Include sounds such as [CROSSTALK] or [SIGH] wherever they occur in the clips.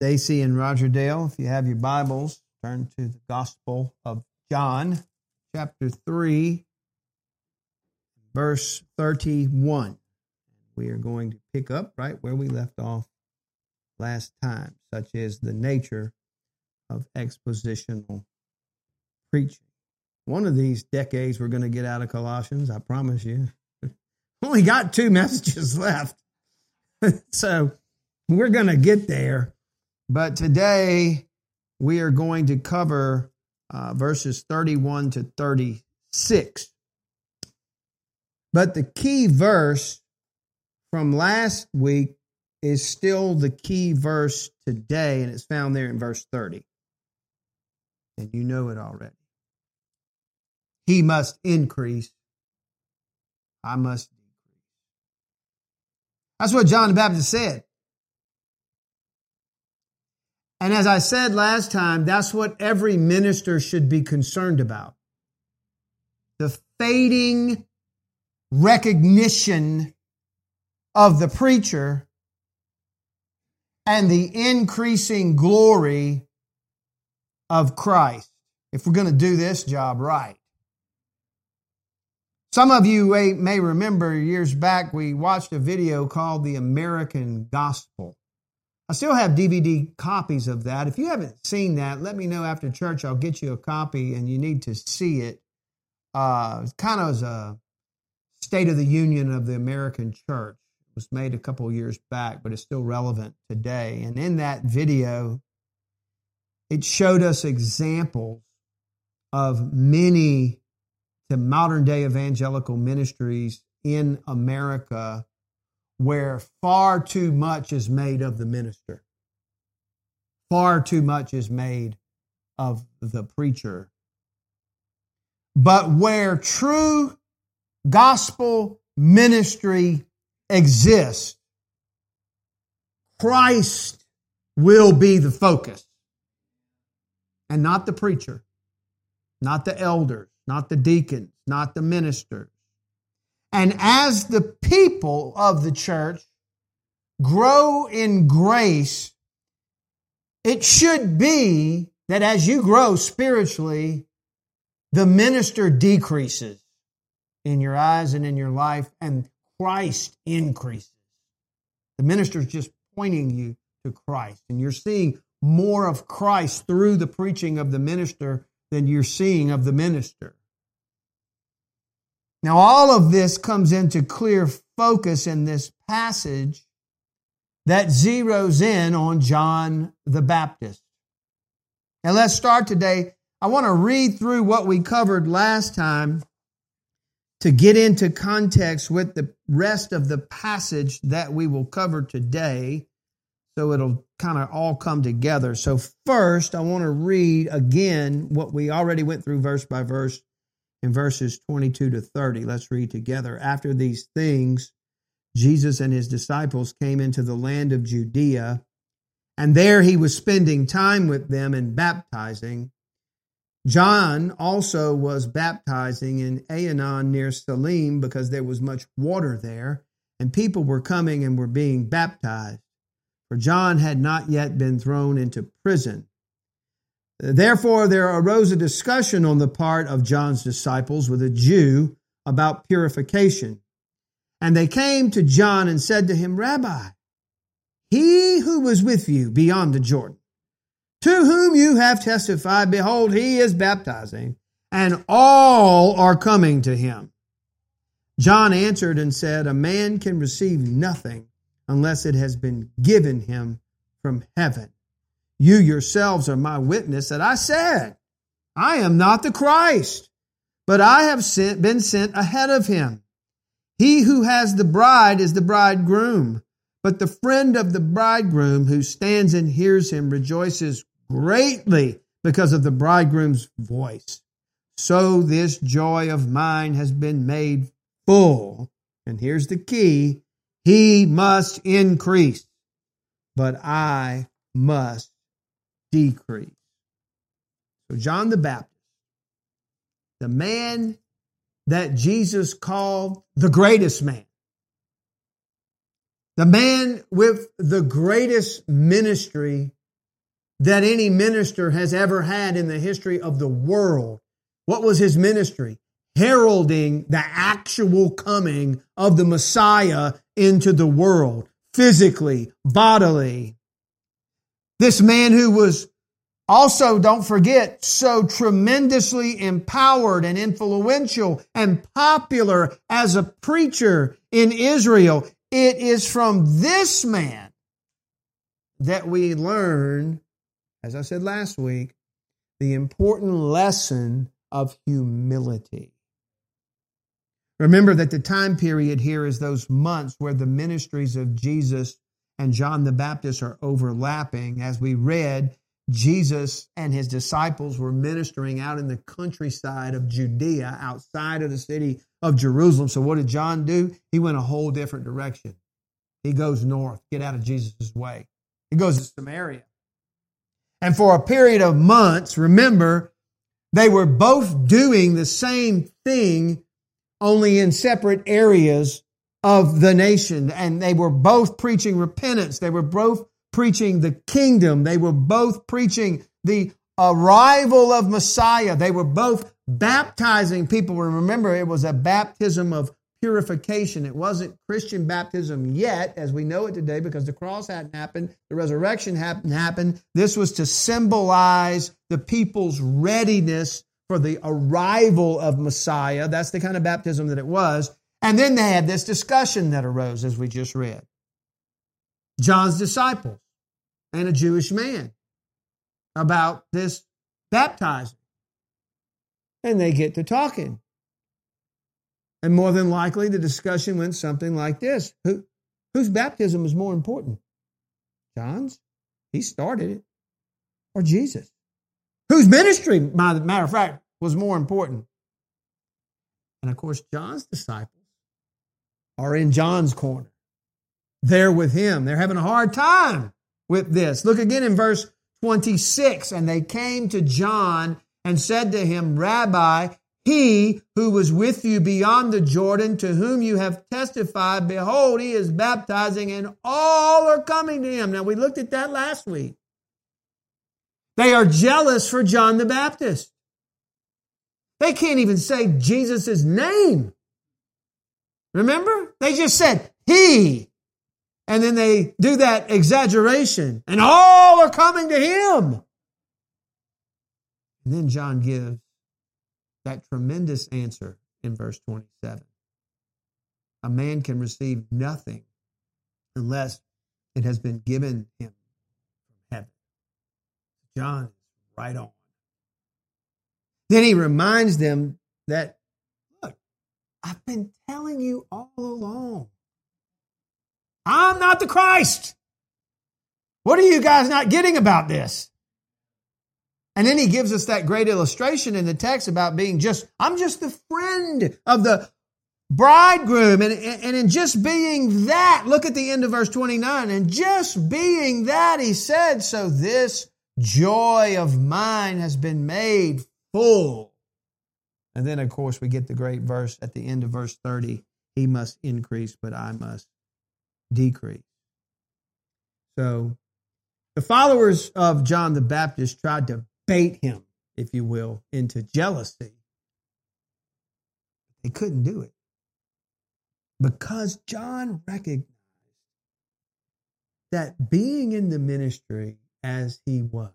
Stacy and Roger Dale, if you have your Bibles, turn to the Gospel of John, chapter 3, verse 31. We are going to pick up right where we left off last time, such as the nature of expositional preaching. One of these decades we're going to get out of Colossians, I promise you. [LAUGHS] Only got two messages left. [LAUGHS] so we're going to get there. But today we are going to cover uh, verses 31 to 36. But the key verse from last week is still the key verse today, and it's found there in verse 30. And you know it already. He must increase, I must decrease. That's what John the Baptist said. And as I said last time, that's what every minister should be concerned about. The fading recognition of the preacher and the increasing glory of Christ if we're going to do this job right. Some of you may remember years back we watched a video called The American Gospel. I still have DVD copies of that. If you haven't seen that, let me know after church. I'll get you a copy and you need to see it. Uh, kind of as a State of the Union of the American Church. It was made a couple years back, but it's still relevant today. And in that video, it showed us examples of many to modern day evangelical ministries in America where far too much is made of the minister. Far too much is made of the preacher. But where true gospel ministry exists, Christ will be the focus and not the preacher, not the elders, not the deacons, not the ministers. And as the people of the church grow in grace, it should be that as you grow spiritually, the minister decreases in your eyes and in your life, and Christ increases. The minister is just pointing you to Christ, and you're seeing more of Christ through the preaching of the minister than you're seeing of the minister. Now, all of this comes into clear focus in this passage that zeroes in on John the Baptist. And let's start today. I want to read through what we covered last time to get into context with the rest of the passage that we will cover today. So it'll kind of all come together. So, first, I want to read again what we already went through verse by verse in verses 22 to 30. Let's read together. After these things, Jesus and his disciples came into the land of Judea, and there he was spending time with them and baptizing. John also was baptizing in Aenon near Salim because there was much water there, and people were coming and were being baptized. For John had not yet been thrown into prison. Therefore, there arose a discussion on the part of John's disciples with a Jew about purification. And they came to John and said to him, Rabbi, he who was with you beyond the Jordan, to whom you have testified, behold, he is baptizing, and all are coming to him. John answered and said, A man can receive nothing unless it has been given him from heaven. You yourselves are my witness that I said, I am not the Christ, but I have sent, been sent ahead of him. He who has the bride is the bridegroom, but the friend of the bridegroom who stands and hears him rejoices greatly because of the bridegroom's voice. So this joy of mine has been made full. And here's the key He must increase, but I must decrease. So, John the Baptist, the man that Jesus called the greatest man, the man with the greatest ministry that any minister has ever had in the history of the world. What was his ministry? Heralding the actual coming of the Messiah into the world, physically, bodily. This man who was also, don't forget, so tremendously empowered and influential and popular as a preacher in Israel. It is from this man that we learn, as I said last week, the important lesson of humility. Remember that the time period here is those months where the ministries of Jesus and John the Baptist are overlapping. As we read, Jesus and his disciples were ministering out in the countryside of Judea, outside of the city of Jerusalem. So, what did John do? He went a whole different direction. He goes north, get out of Jesus' way. He goes to Samaria. And for a period of months, remember, they were both doing the same thing, only in separate areas of the nation. And they were both preaching repentance. They were both preaching the kingdom. They were both preaching the arrival of Messiah. They were both baptizing people. Remember, it was a baptism of purification. It wasn't Christian baptism yet, as we know it today, because the cross hadn't happened, the resurrection hadn't happened. This was to symbolize the people's readiness for the arrival of Messiah. That's the kind of baptism that it was. And then they had this discussion that arose, as we just read. John's disciples and a Jewish man about this baptizing. And they get to talking. And more than likely, the discussion went something like this Who, Whose baptism is more important? John's? He started it. Or Jesus? Whose ministry, by the matter of fact, was more important? And of course, John's disciples are in John's corner. They're with him. They're having a hard time with this. Look again in verse 26. And they came to John and said to him, Rabbi, he who was with you beyond the Jordan, to whom you have testified, behold, he is baptizing, and all are coming to him. Now, we looked at that last week. They are jealous for John the Baptist. They can't even say Jesus' name. Remember? They just said, He. And then they do that exaggeration, and all are coming to him. And then John gives that tremendous answer in verse 27. A man can receive nothing unless it has been given him from heaven. John is right on. Then he reminds them that, I've been telling you all along I'm not the Christ. What are you guys not getting about this? And then he gives us that great illustration in the text about being just, I'm just the friend of the bridegroom. And, and in just being that, look at the end of verse 29. And just being that, he said, so this joy of mine has been made full. And then, of course, we get the great verse at the end of verse 30 He must increase, but I must decrease. So the followers of John the Baptist tried to bait him, if you will, into jealousy. They couldn't do it because John recognized that being in the ministry as he was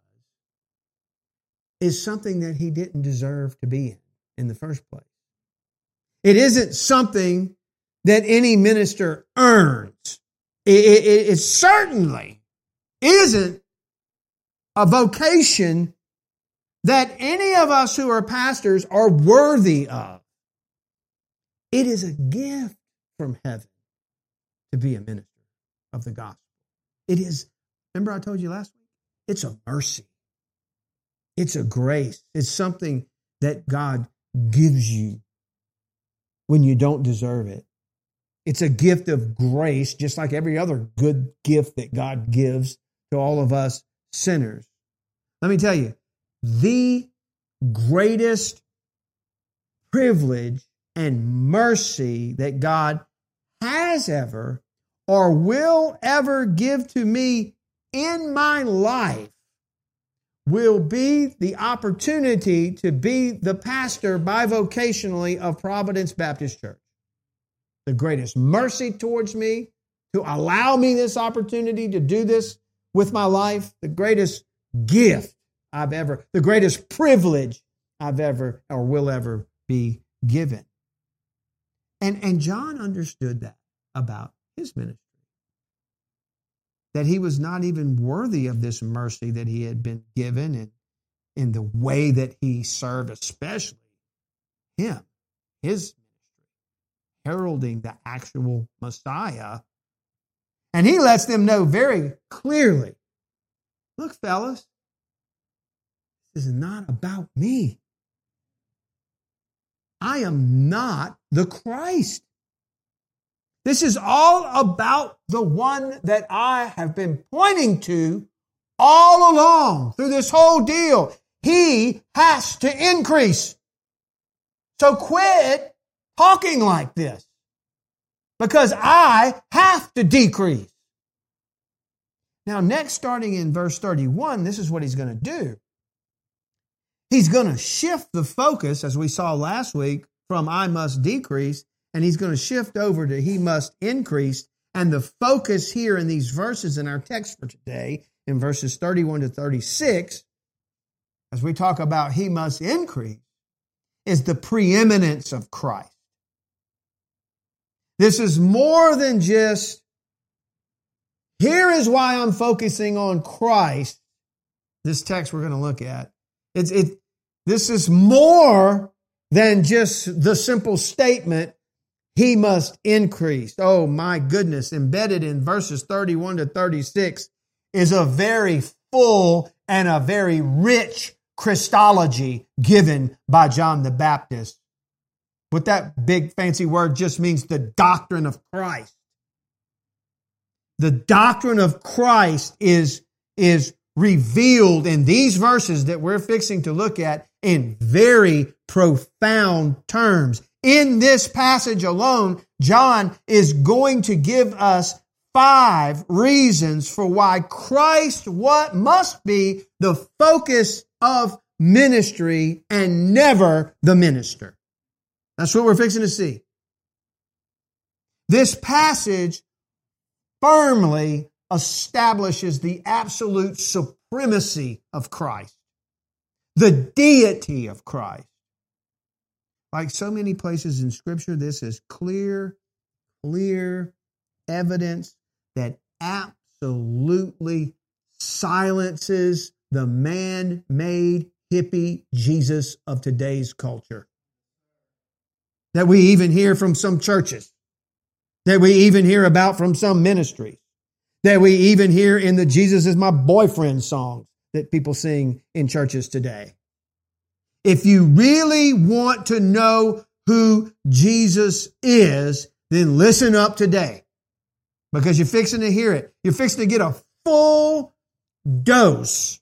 is something that he didn't deserve to be in in the first place. It isn't something that any minister earns. It, it, it certainly isn't a vocation that any of us who are pastors are worthy of. It is a gift from heaven to be a minister of the gospel. It is, remember I told you last week? It's a mercy. It's a grace. It's something that God gives you when you don't deserve it. It's a gift of grace, just like every other good gift that God gives to all of us sinners. Let me tell you, the greatest privilege and mercy that God has ever or will ever give to me in my life will be the opportunity to be the pastor bivocationally of Providence Baptist Church. The greatest mercy towards me to allow me this opportunity to do this with my life, the greatest gift I've ever, the greatest privilege I've ever or will ever be given. And, and John understood that about his ministry. That he was not even worthy of this mercy that he had been given and in the way that he served, especially him, his ministry, heralding the actual Messiah. And he lets them know very clearly look, fellas, this is not about me. I am not the Christ. This is all about the one that I have been pointing to all along through this whole deal. He has to increase. So quit talking like this because I have to decrease. Now, next, starting in verse 31, this is what he's going to do. He's going to shift the focus, as we saw last week, from I must decrease, and he's going to shift over to he must increase. And the focus here in these verses in our text for today, in verses 31 to 36, as we talk about he must increase, is the preeminence of Christ. This is more than just, here is why I'm focusing on Christ. This text we're going to look at. It's, it, this is more than just the simple statement, he must increase. Oh my goodness, embedded in verses 31 to 36 is a very full and a very rich Christology given by John the Baptist. What that big fancy word just means the doctrine of Christ. The doctrine of Christ is, is revealed in these verses that we're fixing to look at in very profound terms. In this passage alone, John is going to give us five reasons for why Christ what must be the focus of ministry and never the minister. That's what we're fixing to see. This passage firmly establishes the absolute supremacy of Christ the deity of Christ. Like so many places in Scripture, this is clear, clear evidence that absolutely silences the man made hippie Jesus of today's culture. That we even hear from some churches, that we even hear about from some ministries, that we even hear in the Jesus is my boyfriend songs that people sing in churches today. If you really want to know who Jesus is, then listen up today because you're fixing to hear it. You're fixing to get a full dose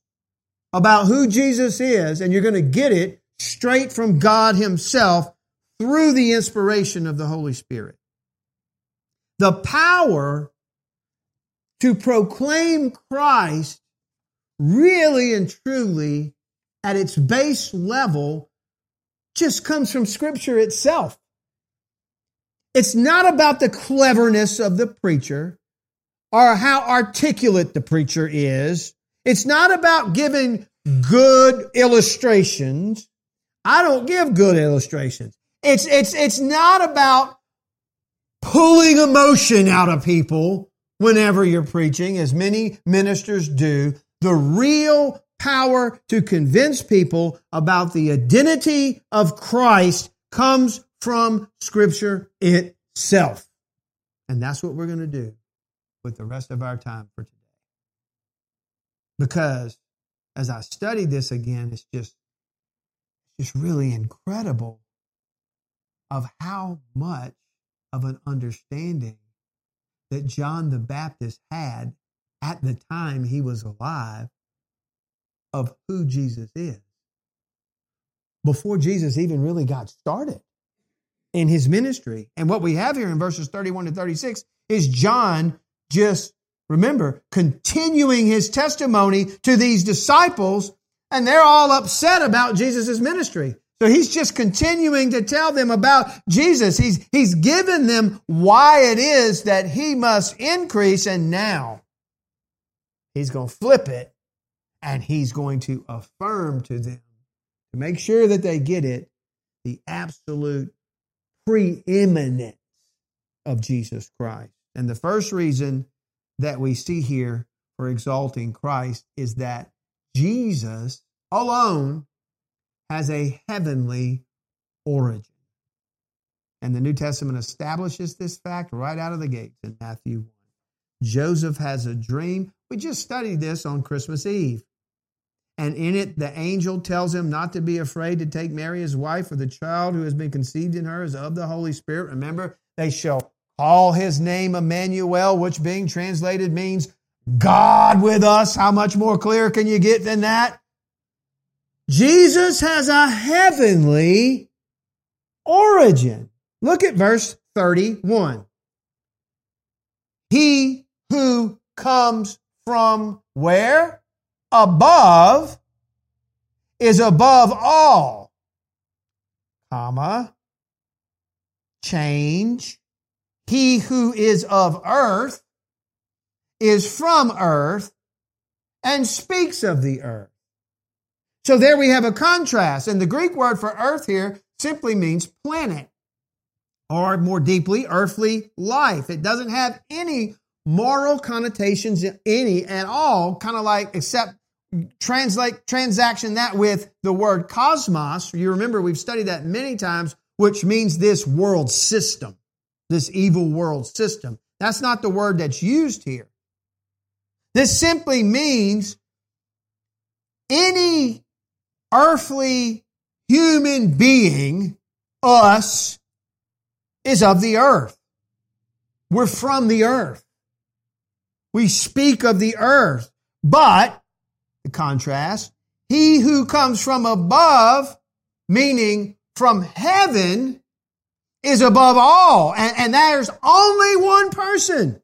about who Jesus is, and you're going to get it straight from God Himself through the inspiration of the Holy Spirit. The power to proclaim Christ really and truly at its base level just comes from Scripture itself. It's not about the cleverness of the preacher or how articulate the preacher is. It's not about giving good illustrations. I don't give good illustrations. It's, it's, it's not about pulling emotion out of people whenever you're preaching, as many ministers do. The real power to convince people about the identity of Christ comes from Scripture itself. And that's what we're going to do with the rest of our time for today. Because as I study this again, it's just, just really incredible of how much of an understanding that John the Baptist had at the time he was alive of who Jesus is before Jesus even really got started in his ministry. And what we have here in verses 31 to 36 is John just, remember, continuing his testimony to these disciples And they're all upset about Jesus' ministry. So he's just continuing to tell them about Jesus. He's, he's given them why it is that he must increase. And now he's going to flip it and he's going to affirm to them to make sure that they get it the absolute preeminence of Jesus Christ. And the first reason that we see here for exalting Christ is that Jesus alone has a heavenly origin. And the New Testament establishes this fact right out of the gates in Matthew 1. Joseph has a dream. We just studied this on Christmas Eve. And in it, the angel tells him not to be afraid to take Mary as wife, for the child who has been conceived in her is of the Holy Spirit. Remember, they shall call his name Emmanuel, which being translated means God with us. How much more clear can you get than that? Jesus has a heavenly origin. Look at verse 31. He who comes from where? Above is above all, comma, change. He who is of earth is from earth and speaks of the earth. So there we have a contrast. And the Greek word for earth here simply means planet, or more deeply, earthly life. It doesn't have any moral connotations, any at all, kind of like, except translate, transaction that with the word cosmos. You remember we've studied that many times, which means this world system, this evil world system. That's not the word that's used here. This simply means any earthly human being, us, is of the earth. We're from the earth. We speak of the earth. But, the contrast, he who comes from above, meaning from heaven, is above all. And, and there's only one person.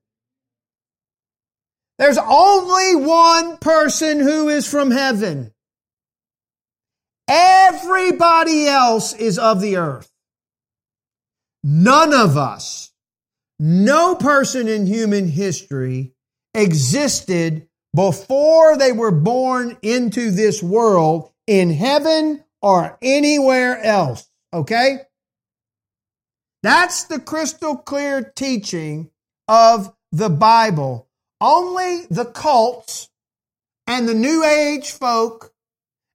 There's only one person who is from heaven. Everybody else is of the earth. None of us, no person in human history existed before they were born into this world in heaven or anywhere else. Okay? That's the crystal clear teaching of the Bible. Only the cults and the New Age folk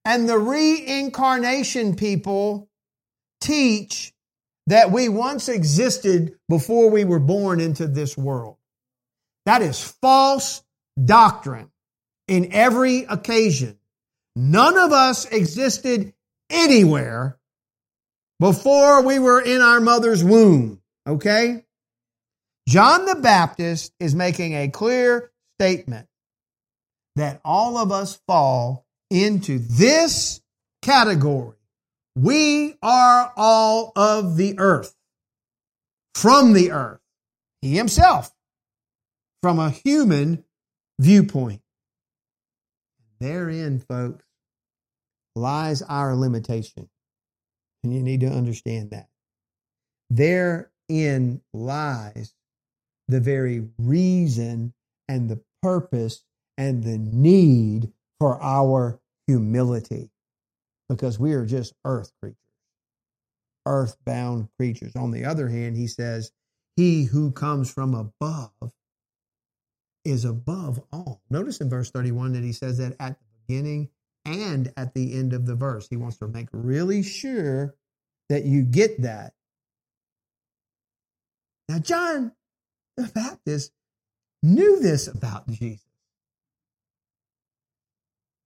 and the reincarnation people teach that we once existed before we were born into this world. That is false doctrine in every occasion. None of us existed anywhere before we were in our mother's womb. Okay? John the Baptist is making a clear statement that all of us fall into this category. We are all of the earth, from the earth, he himself, from a human viewpoint. Therein, folks, lies our limitation. And you need to understand that. Therein lies the very reason and the purpose and the need for our humility because we are just earth creatures, earthbound creatures. On the other hand, he says, He who comes from above is above all. Notice in verse 31 that he says that at the beginning and at the end of the verse. He wants to make really sure that you get that. Now, John the Baptist knew this about Jesus.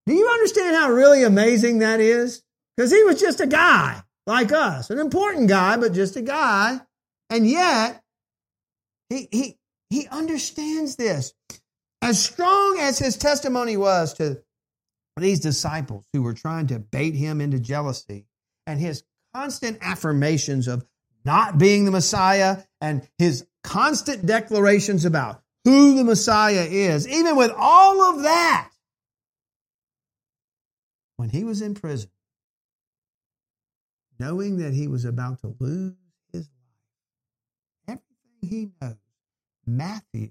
Do you understand how really amazing that is? Because he was just a guy like us, an important guy, but just a guy. And yet, he, he, he understands this. As strong as his testimony was to these disciples who were trying to bait him into jealousy, and his constant affirmations of not being the Messiah, and his constant declarations about who the Messiah is, even with all of that, when he was in prison, knowing that he was about to lose his life, everything he knows, Matthew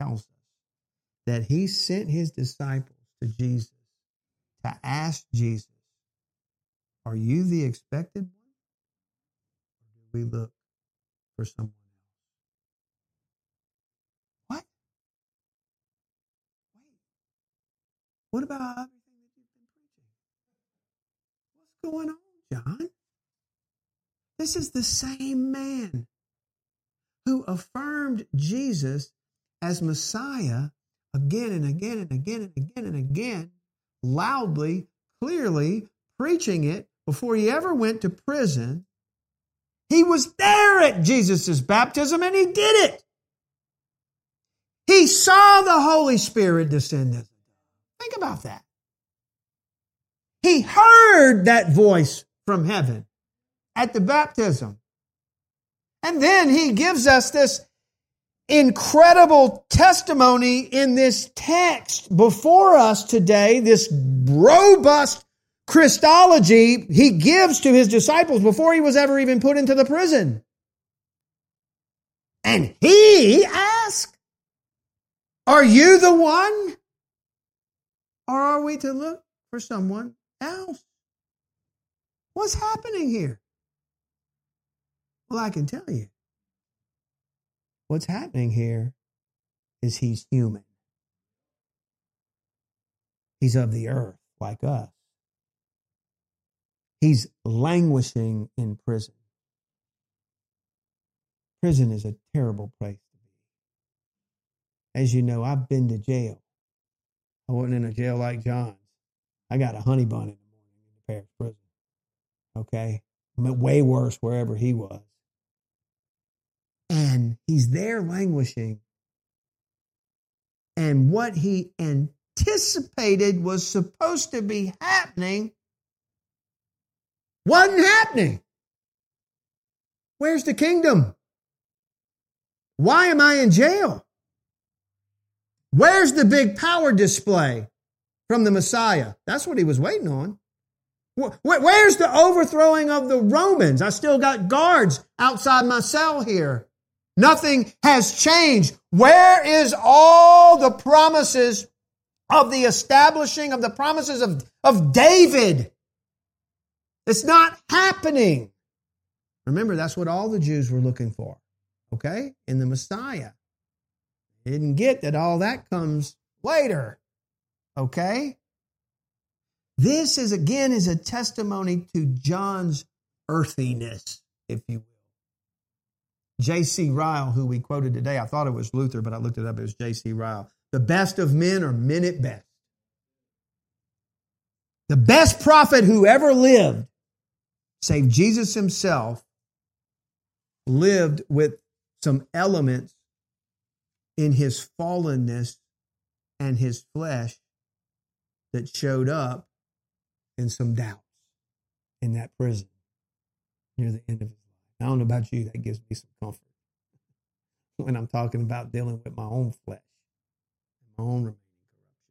tells us that he sent his disciples to Jesus to ask Jesus, Are you the expected one? Or do we look for someone else? What? Wait. What about everything that you've been preaching? What's going on, John? This is the same man who affirmed Jesus as Messiah again and again and again and again and again, loudly, clearly, preaching it before he ever went to prison. He was there at Jesus' baptism and he did it. He saw the Holy Spirit descend Think about that. He heard that voice from heaven at the baptism. And then he gives us this incredible testimony in this text before us today, this robust Christology he gives to his disciples before he was ever even put into the prison. And he asked, Are you the one? Or are we to look for someone else? What's happening here? Well, I can tell you. What's happening here is he's human. He's of the earth like us. He's languishing in prison. Prison is a terrible place to be. As you know, I've been to jail. I wasn't in a jail like John's. I got a honey bun in the morning in the parish prison. Okay? Way worse wherever he was and he's there languishing. And what he anticipated was supposed to be happening wasn't happening. Where's the kingdom? Why am I in jail? Where's the big power display from the Messiah? That's what he was waiting on. Where's the overthrowing of the Romans? I still got guards outside my cell here. Nothing has changed. Where is all the promises of the establishing of the promises of, of David? It's not happening. Remember, that's what all the Jews were looking for, okay? In the Messiah. They didn't get that all that comes later, okay? This is again is a testimony to John's earthiness, if you will. J.C. Ryle, who we quoted today, I thought it was Luther, but I looked it up. It was J.C. Ryle. The best of men are men at best. The best prophet who ever lived, save Jesus himself, lived with some elements in his fallenness and his flesh that showed up in some doubts in that prison near the end of his I don't know about you, that gives me some comfort [LAUGHS] when I'm talking about dealing with my own flesh, my own remaining corruption.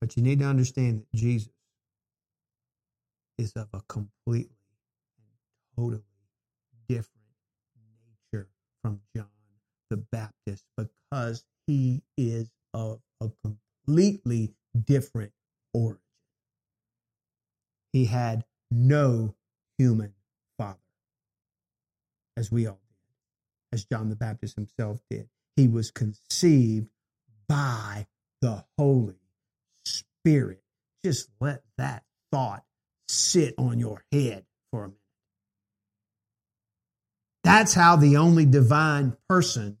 But you need to understand that Jesus is of a completely and totally different nature from John the Baptist because he is of a completely different origin. He had no human as we all did, as John the Baptist himself did. He was conceived by the Holy Spirit. Just let that thought sit on your head for a minute. That's how the only divine person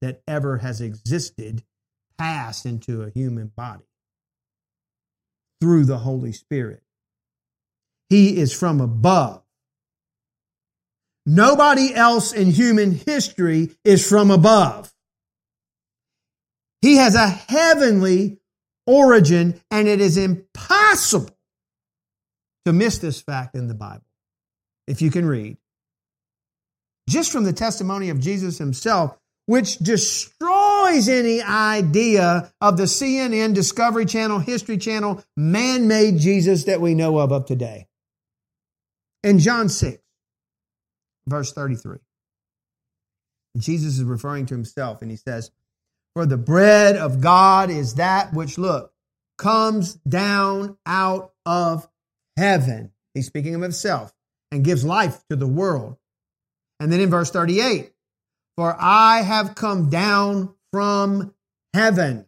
that ever has existed passed into a human body through the Holy Spirit. He is from above. Nobody else in human history is from above. He has a heavenly origin, and it is impossible to miss this fact in the Bible, if you can read. Just from the testimony of Jesus himself, which destroys any idea of the CNN, Discovery Channel, History Channel, man made Jesus that we know of of today. In John 6, verse 33, Jesus is referring to himself and he says, For the bread of God is that which, look, comes down out of heaven. He's speaking of himself and gives life to the world. And then in verse 38, for I have come down from heaven.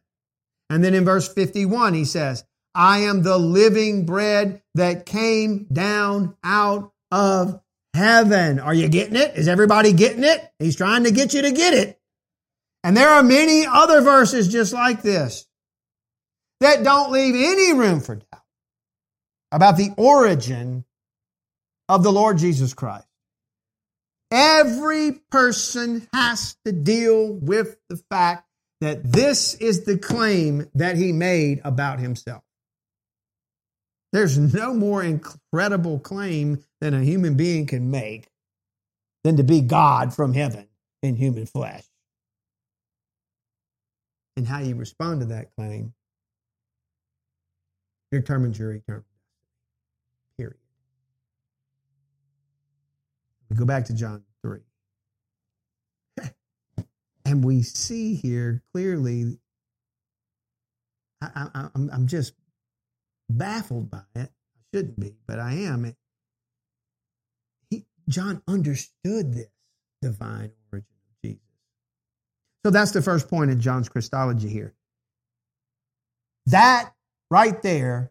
And then in verse 51, he says, I am the living bread that came down out of heaven. Are you getting it? Is everybody getting it? He's trying to get you to get it. And there are many other verses just like this that don't leave any room for doubt about the origin of the Lord Jesus Christ. Every person has to deal with the fact that this is the claim that he made about himself. There's no more incredible claim than a human being can make than to be God from heaven in human flesh. And how you respond to that claim determines your eternal period. We go back to John 3. [LAUGHS] and we see here clearly, I, I'm just baffled by it. I shouldn't be, but I am. He, John understood this divine origin of Jesus. So that's the first point in John's Christology here. That right there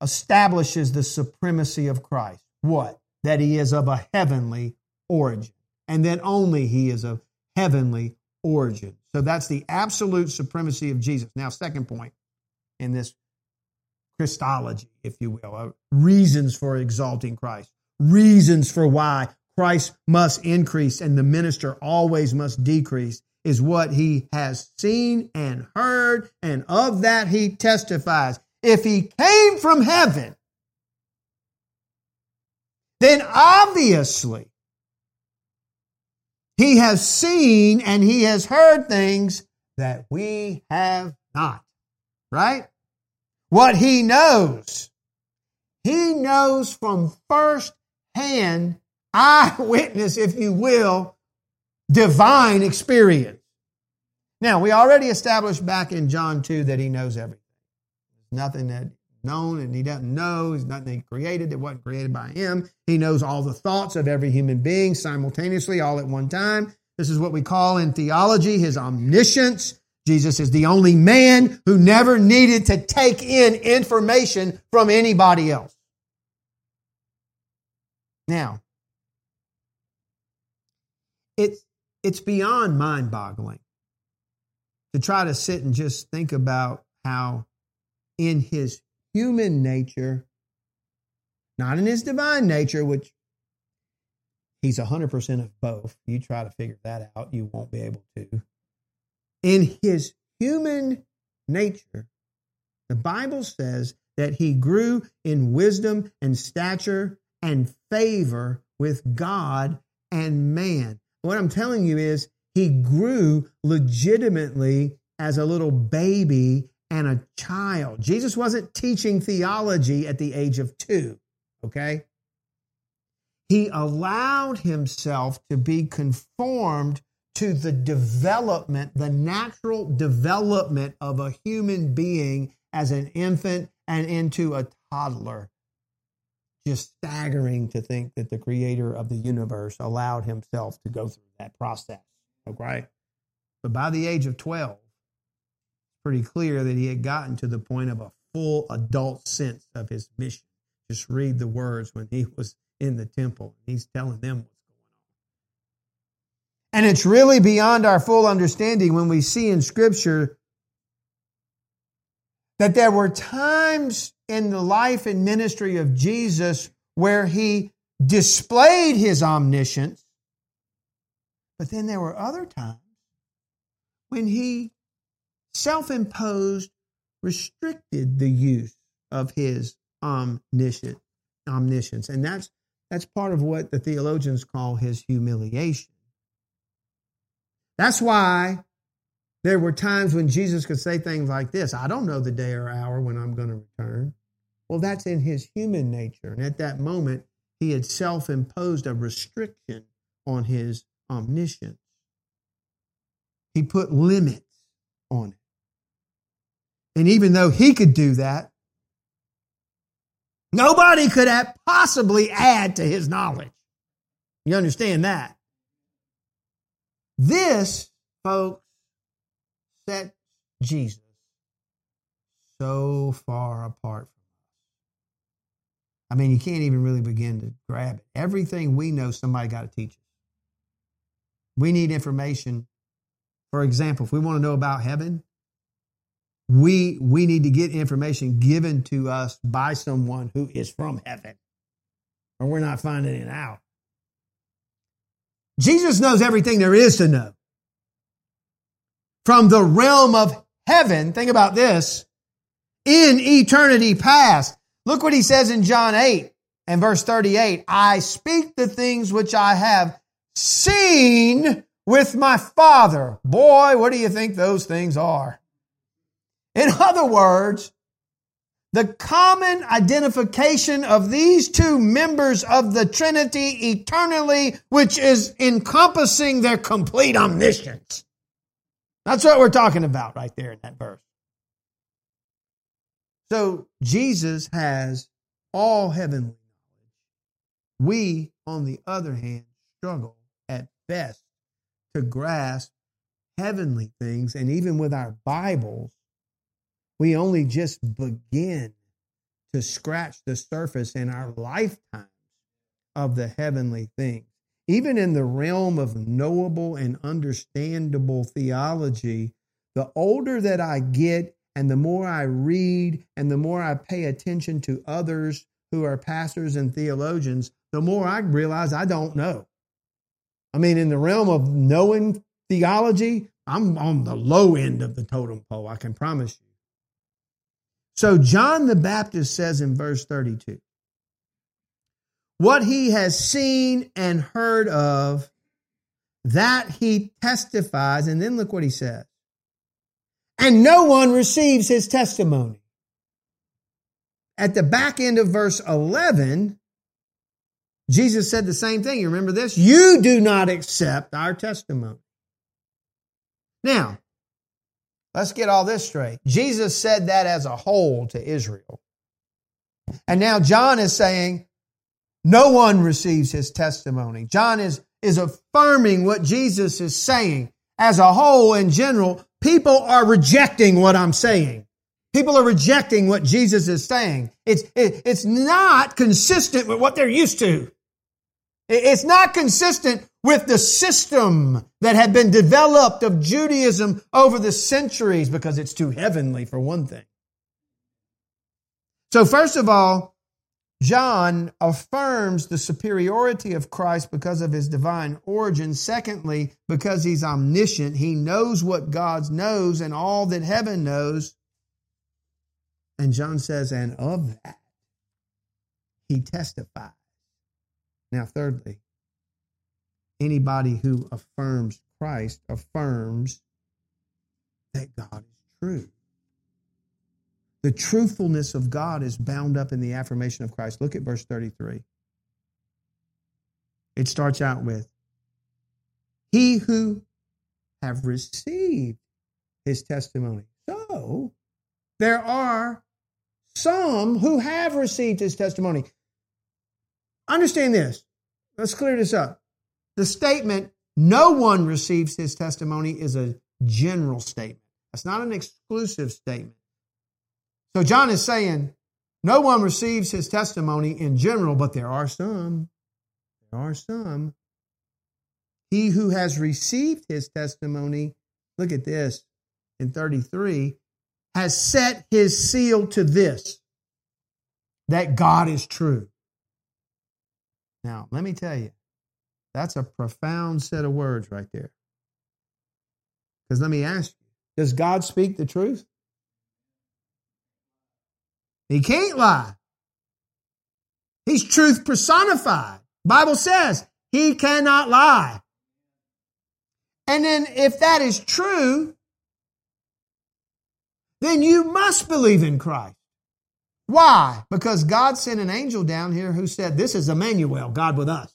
establishes the supremacy of Christ. What? That he is of a heavenly origin, and then only he is of heavenly origin. So that's the absolute supremacy of Jesus. Now, second point in this Christology, if you will, uh, reasons for exalting Christ, reasons for why Christ must increase and the minister always must decrease is what he has seen and heard, and of that he testifies. If he came from heaven, then obviously he has seen and he has heard things that we have not. Right? what he knows. He knows from first hand, eyewitness, if you will, divine experience. Now, we already established back in John 2 that he knows everything. There's nothing that known and he doesn't know. There's nothing he created that wasn't created by him. He knows all the thoughts of every human being simultaneously, all at one time. This is what we call in theology his omniscience. Jesus is the only man who never needed to take in information from anybody else. Now, it's, it's beyond mind boggling to try to sit and just think about how, in his human nature, not in his divine nature, which he's 100% of both. You try to figure that out, you won't be able to in his human nature, the Bible says that he grew in wisdom and stature and favor with God and man. What I'm telling you is he grew legitimately as a little baby and a child. Jesus wasn't teaching theology at the age of two, okay? He allowed himself to be conformed to the development, the natural development of a human being as an infant and into a toddler. Just staggering to think that the creator of the universe allowed himself to go through that process. Okay. But by the age of 12, it's pretty clear that he had gotten to the point of a full adult sense of his mission. Just read the words when he was in the temple. He's telling them what's going on. and it's really beyond our full understanding when we see in Scripture that there were times in the life and ministry of Jesus where he displayed his omniscience, but then there were other times when he self imposed, restricted the use of his omniscience. omniscience. And that's, that's part of what the theologians call his humiliation. That's why There were times when Jesus could say things like this I don't know the day or hour when I'm going to return. Well, that's in his human nature. And at that moment, he had self imposed a restriction on his omniscience. He put limits on it. And even though he could do that, nobody could possibly add to his knowledge. You understand that? This, folks, sets Jesus so far apart from us. I mean, you can't even really begin to grab it. Everything we know, somebody got to teach us. We need information. For example, if we want to know about heaven, we we need to get information given to us by someone who is from heaven or we're not finding it out jesus knows everything there is to know from the realm of heaven think about this in eternity past. Look what he says in john 8 and verse 38 i speak the things which i have seen with my father. Boy what do you think those things are? In other words, the common identification of these two members of the Trinity eternally, which is encompassing their complete omniscience. That's what we're talking about right there in that verse. So Jesus has all heavenly knowledge. We, on the other hand, struggle at best to grasp heavenly things, and even with our Bibles, we only just begin to scratch the surface in our lifetimes of the heavenly things. Even in the realm of knowable and understandable theology, the older that I get and the more I read and the more I pay attention to others who are pastors and theologians, the more I realize I don't know. I mean, in the realm of knowing theology, I'm on the low end of the totem pole, I can promise you. So John the Baptist says in verse 32 what he has seen and heard of, that he testifies. And then look what he says. And no one receives his testimony. At the back end of verse 11, Jesus said the same thing. You remember this? You do not accept our testimony. Now, Let's get all this straight. Jesus said that as a whole to Israel. And now John is saying, no one receives his testimony. John is, is affirming what Jesus is saying. As a whole, in general, people are rejecting what I'm saying. People are rejecting what Jesus is saying. It's, it, it's not consistent with what they're used to. It's not consistent with the system that had been developed of Judaism over the centuries because it's too heavenly, for one thing. So, first of all, John affirms the superiority of Christ because of his divine origin. Secondly, because he's omniscient, he knows what God knows and all that heaven knows. And John says, and of that, he testifies. Now, thirdly, anybody who affirms Christ affirms that God is true. The truthfulness of God is bound up in the affirmation of Christ. Look at verse 33. It starts out with He who have received his testimony. So there are some who have received his testimony. Understand this. Let's clear this up. The statement, no one receives his testimony, is a general statement. That's not an exclusive statement. So John is saying, no one receives his testimony in general, but there are some. There are some. He who has received his testimony, look at this in 33, has set his seal to this that God is true. Now, let me tell you, that's a profound set of words right there. Because let me ask you, does God speak the truth? He can't lie. He's truth personified. Bible says he cannot lie. And then if that is true, then you must believe in Christ. Why? Because God sent an angel down here who said, This is Emmanuel, God with us.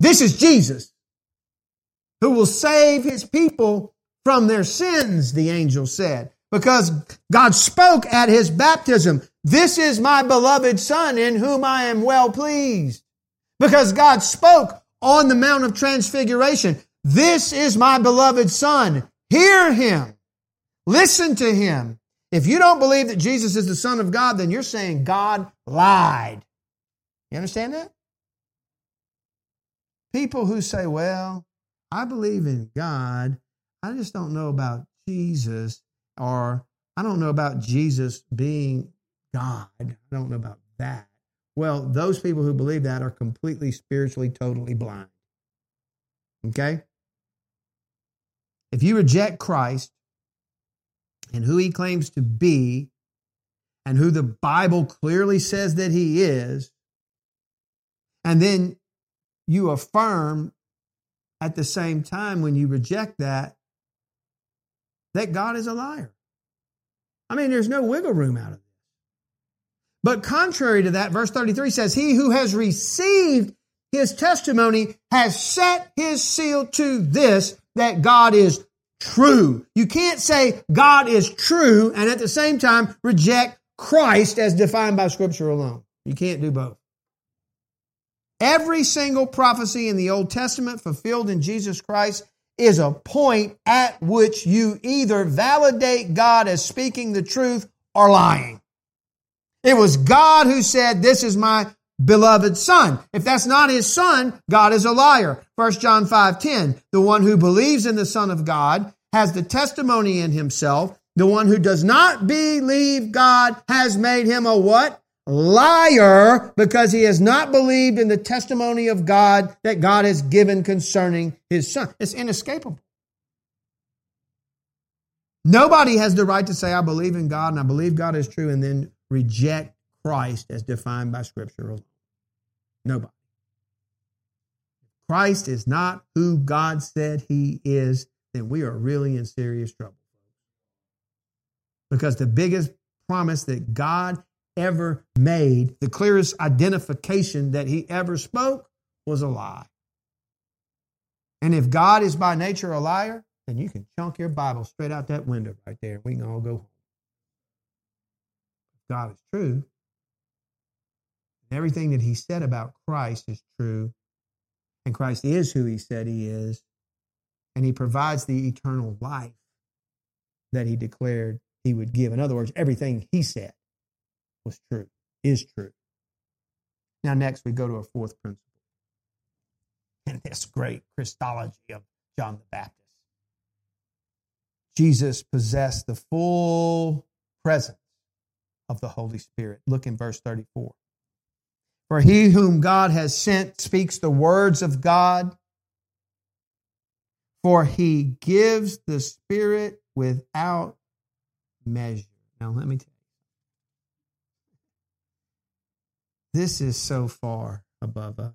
This is Jesus who will save his people from their sins, the angel said. Because God spoke at his baptism, This is my beloved Son in whom I am well pleased. Because God spoke on the Mount of Transfiguration, This is my beloved Son. Hear him. Listen to him. If you don't believe that Jesus is the Son of God, then you're saying God lied. You understand that? People who say, well, I believe in God, I just don't know about Jesus, or I don't know about Jesus being God. I don't know about that. Well, those people who believe that are completely spiritually, totally blind. Okay? If you reject Christ, and who he claims to be and who the Bible clearly says that he is, and then you affirm at the same time when you reject that, that God is a liar. I mean, there's no wiggle room out of this. But contrary to that, verse 33 says, He who has received his testimony has set his seal to this, that God is true. You can't say God is true and at the same time reject Christ as defined by Scripture alone. You can't do both. Every single prophecy in the Old Testament fulfilled in Jesus Christ is a point at which you either validate God as speaking the truth or lying. It was God who said, This is my beloved son. If that's not his son, God is a liar. 1 John 5 10. The one who believes in the Son of God has the testimony in himself. The one who does not believe God has made him a what? Liar, because he has not believed in the testimony of God that God has given concerning his son. It's inescapable. Nobody has the right to say, I believe in God and I believe God is true, and then reject Christ as defined by Scripture alone. Nobody. Christ is not who God said he is, then we are really in serious trouble. Because the biggest promise that God ever made, the clearest identification that he ever spoke, was a lie. And if God is by nature a liar, then you can chunk your Bible straight out that window right there we can all go home. God is true, Everything that he said about Christ is true, and Christ is who he said he is, and he provides the eternal life that he declared he would give. In other words, everything he said was true, is true. Now, next we go to a fourth principle in this great Christology of John the Baptist. Jesus possessed the full presence of the Holy Spirit. Look in verse 34. For he whom God has sent speaks the words of God, for he gives the Spirit without measure. Now, let me tell you, this is so far above us.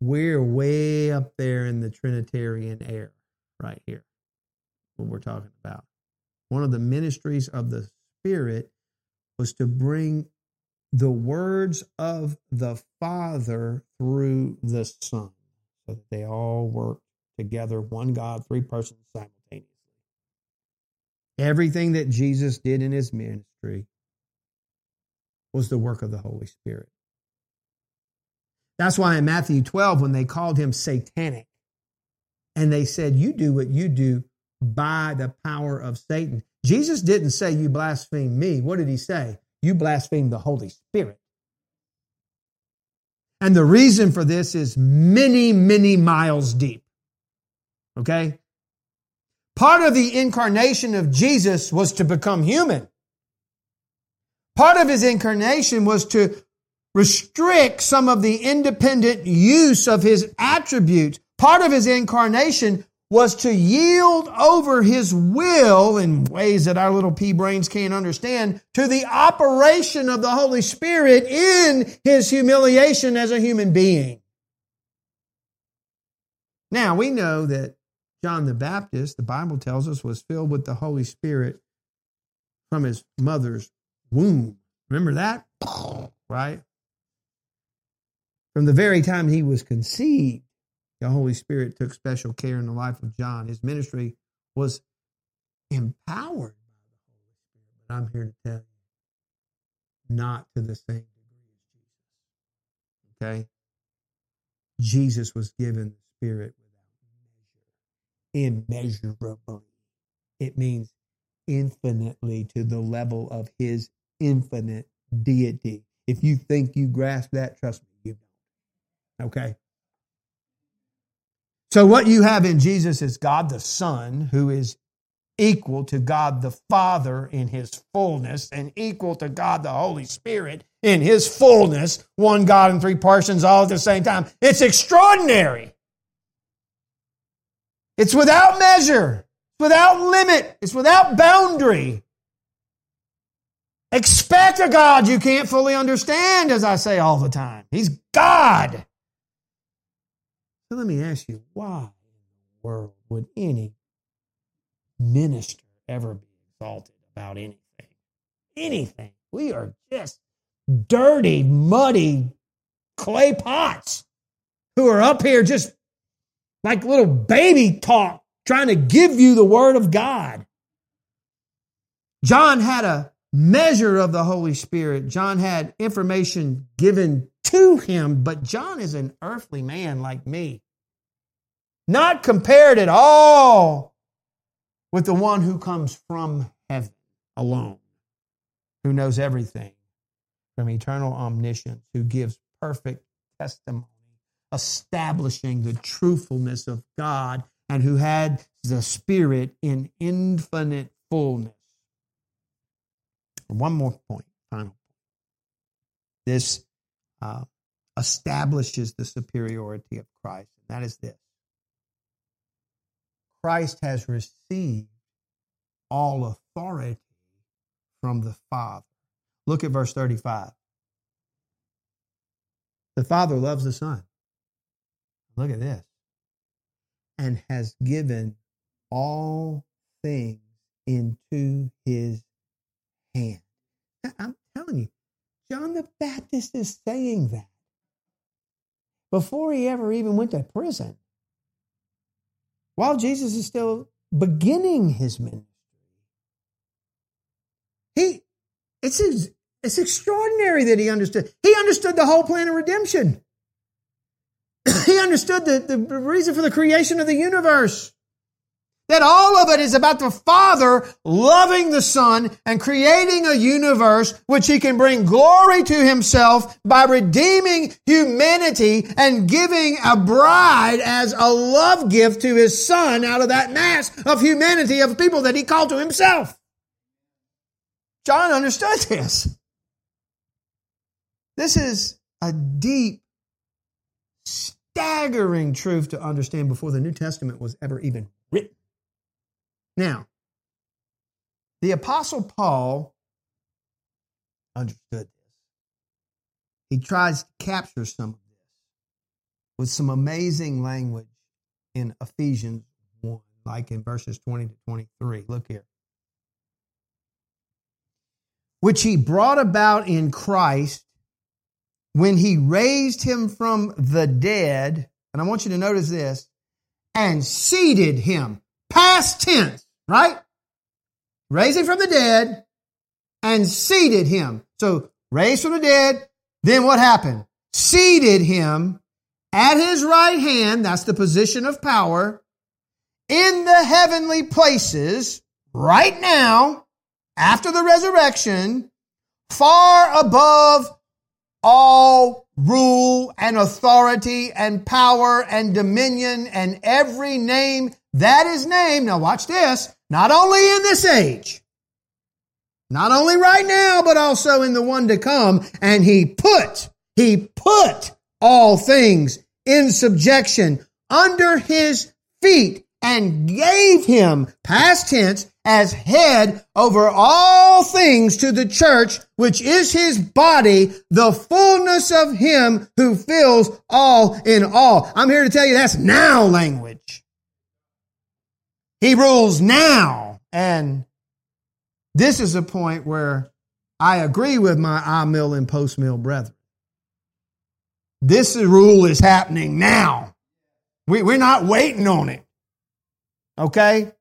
We're way up there in the Trinitarian air right here, what we're talking about. One of the ministries of the Spirit was to bring the words of the Father through the Son, so that they all work together, one God, three persons simultaneously. Everything that Jesus did in his ministry was the work of the Holy Spirit. That's why in Matthew 12, when they called him satanic, and they said, You do what you do by the power of Satan. Jesus didn't say, You blaspheme me. What did he say? you blaspheme the Holy Spirit. And the reason for this is many, many miles deep. Okay? Part of the incarnation of Jesus was to become human. Part of his incarnation was to restrict some of the independent use of his attributes. Part of his incarnation was to yield over his will in ways that our little pea brains can't understand to the operation of the Holy Spirit in his humiliation as a human being. Now, we know that John the Baptist, the Bible tells us, was filled with the Holy Spirit from his mother's womb. Remember that? Right? From the very time he was conceived, the Holy Spirit took special care in the life of John. His ministry was empowered by the Holy Spirit. But I'm here to tell you, not to the same degree as Jesus. Okay? Jesus was given the Spirit without measure, immeasurably. It means infinitely to the level of his infinite deity. If you think you grasp that, trust me, you don't. Okay? So, what you have in Jesus is God the Son, who is equal to God the Father in his fullness and equal to God the Holy Spirit in his fullness, one God in three persons all at the same time. It's extraordinary. It's without measure, without limit, it's without boundary. Expect a God you can't fully understand, as I say all the time. He's God. So let me ask you, why in the world would any minister ever be exalted about anything? Anything. We are just dirty, muddy clay pots who are up here just like little baby talk trying to give you the word of God. John had a measure of the Holy Spirit. John had information given to him, but John is an earthly man like me. Not compared at all with the one who comes from heaven alone, who knows everything from eternal omniscience, who gives perfect testimony, establishing the truthfulness of God, and who had the Spirit in infinite fullness. One more point, final point. This uh, establishes the superiority of Christ, and that is this Christ has received all authority from the Father. Look at verse 35. The Father loves the Son. Look at this. And has given all things into his hand. I'm telling you, John the Baptist is saying that before he ever even went to prison. While Jesus is still beginning his ministry, he it's it's extraordinary that he understood. He understood the whole plan of redemption. [CLEARS THROAT] he understood the, the reason for the creation of the universe. That all of it is about the Father loving the Son and creating a universe which He can bring glory to Himself by redeeming humanity and giving a bride as a love gift to His Son out of that mass of humanity of people that He called to Himself. John understood this. This is a deep, staggering truth to understand before the New Testament was ever even written. Now, the Apostle Paul understood this. He tries to capture some of this with some amazing language in Ephesians 1, like in verses 20 to 23. Look here. Which he brought about in Christ when he raised him from the dead, and I want you to notice this, and seated him, past tense, right? Raised him from the dead and seated him. So raised from the dead, then what happened? Seated him at his right hand, that's the position of power, in the heavenly places, right now, after the resurrection, far above all rule and authority and power and dominion and every name that is named. Now watch this. Not only in this age, not only right now, but also in the one to come. And he put, he put all things in subjection under his feet and gave him, past tense, as head over all things to the church, which is his body, the fullness of him who fills all in all. I'm here to tell you that's now language. He rules now. And this is a point where I agree with my amil and post mill brethren. This rule is happening now. We, we're not waiting on it. Okay?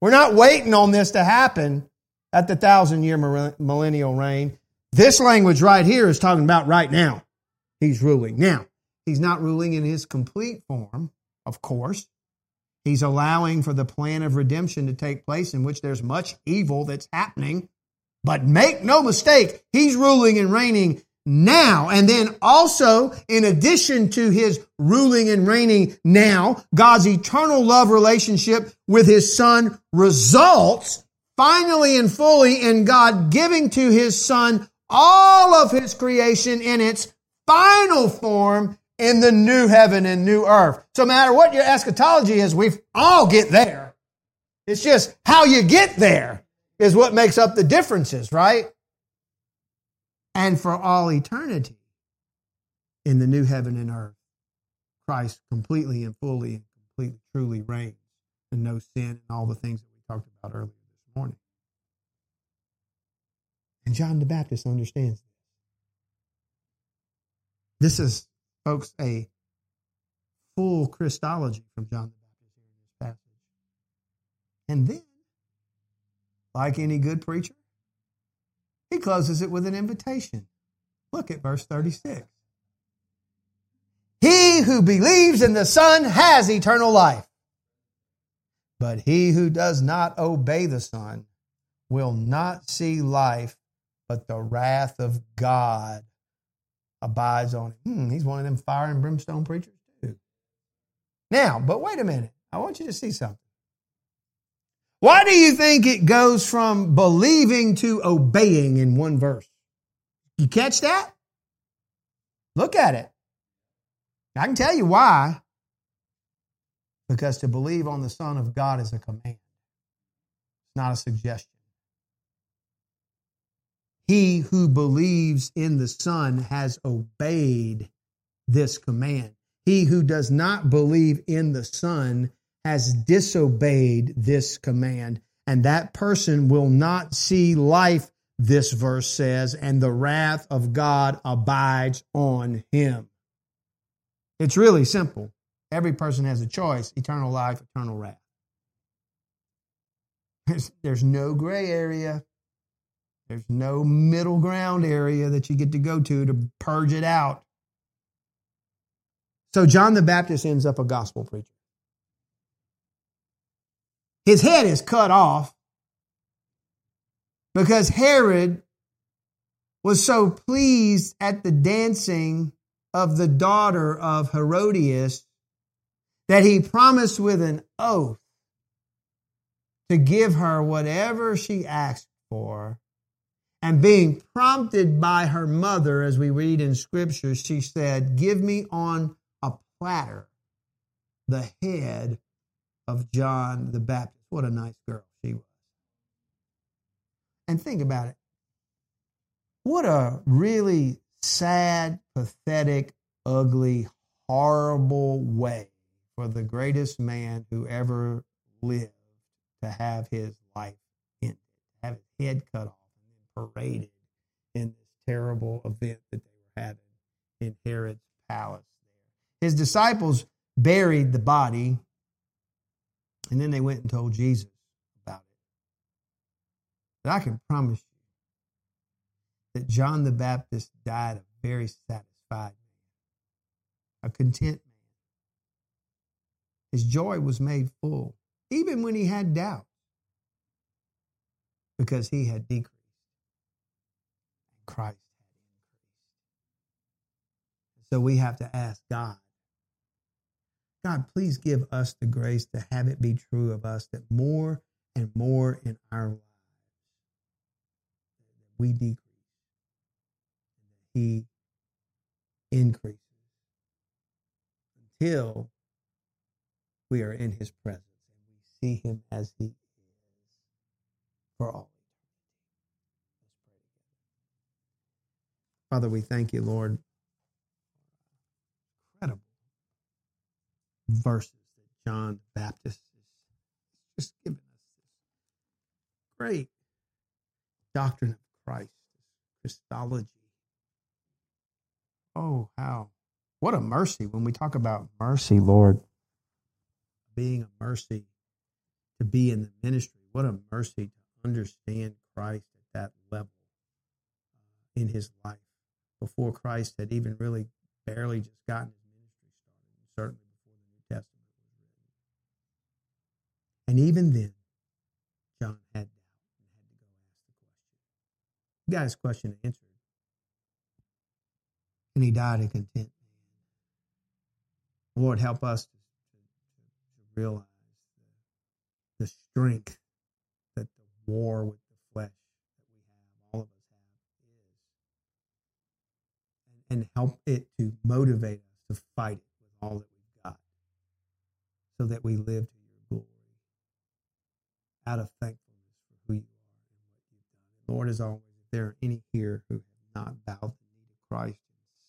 We're not waiting on this to happen at the thousand year millennial reign. This language right here is talking about right now. He's ruling. Now, he's not ruling in his complete form, of course. He's allowing for the plan of redemption to take place in which there's much evil that's happening. But make no mistake, he's ruling and reigning now. And then also, in addition to his ruling and reigning now, God's eternal love relationship with his son results finally and fully in God giving to his son all of his creation in its final form in the new heaven and new earth. So no matter what your eschatology is, we all get there. It's just how you get there is what makes up the differences, right? And for all eternity in the new heaven and earth, Christ completely and fully and completely truly reigns and no sin and all the things that we talked about earlier this morning. And John the Baptist understands this. This is folks, a full Christology from John the Baptist in this passage. And then, like any good preacher, he closes it with an invitation. Look at verse 36. He who believes in the Son has eternal life. But he who does not obey the Son will not see life, but the wrath of God abides on him. Hmm, he's one of them fire and brimstone preachers too. Now, but wait a minute. I want you to see something. Why do you think it goes from believing to obeying in one verse? You catch that? Look at it. I can tell you why. Because to believe on the Son of God is a command, it's not a suggestion. He who believes in the Son has obeyed this command. He who does not believe in the Son has disobeyed this command, and that person will not see life, this verse says, and the wrath of God abides on him. It's really simple. Every person has a choice eternal life, eternal wrath. There's, no gray area. There's no middle ground area that you get to go to to purge it out. So John the Baptist ends up a gospel preacher. His head is cut off because Herod was so pleased at the dancing of the daughter of Herodias that he promised with an oath to give her whatever she asked for and being prompted by her mother, as we read in Scripture, she said, Give me on a platter the head of John the Baptist. What a nice girl she was. And think about it. What a really sad, pathetic, ugly, horrible way for the greatest man who ever lived to have his life ended, have his head cut off paraded in this terrible event that they were having in Herod's palace there. His disciples buried the body, and then they went and told Jesus about it. But I can promise you that John the Baptist died a very satisfied man, a content man. His joy was made full, even when he had doubts, because he had decreased. Christ had increased. So we have to ask God, God, please give us the grace to have it be true of us that more and more in our lives we decrease and that He increases until we are in His presence and we see Him as He is for all. Father, we thank you, Lord. Incredible verses that John the Baptist is just given us this great doctrine of Christ, Christology. Oh, how what a mercy when we talk about mercy, Lord. Being a mercy to be in the ministry. What a mercy to understand Christ at that level uh, in his life before Christ had even really barely just gotten his ministry started, certainly before the New Testament was written. And even then, John had doubt and had to go ask the question. He got his question answered. And he died a content. Lord, help us to, to, to realize the, the strength that the war with the flesh that we have, all of us have, is. And, help it to motivate us to fight it with all that we've got so that we live to your glory out of thankfulness for who you are and what you've done. Lord, as always, if there are any here who have not bowed the knee to Christ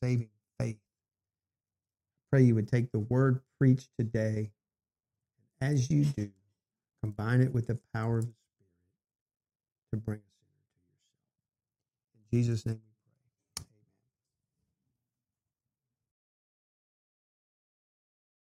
in saving faith, I pray you would take the word preached today, and as you do, combine it with the power of the Spirit to bring us into yourself. In Jesus' name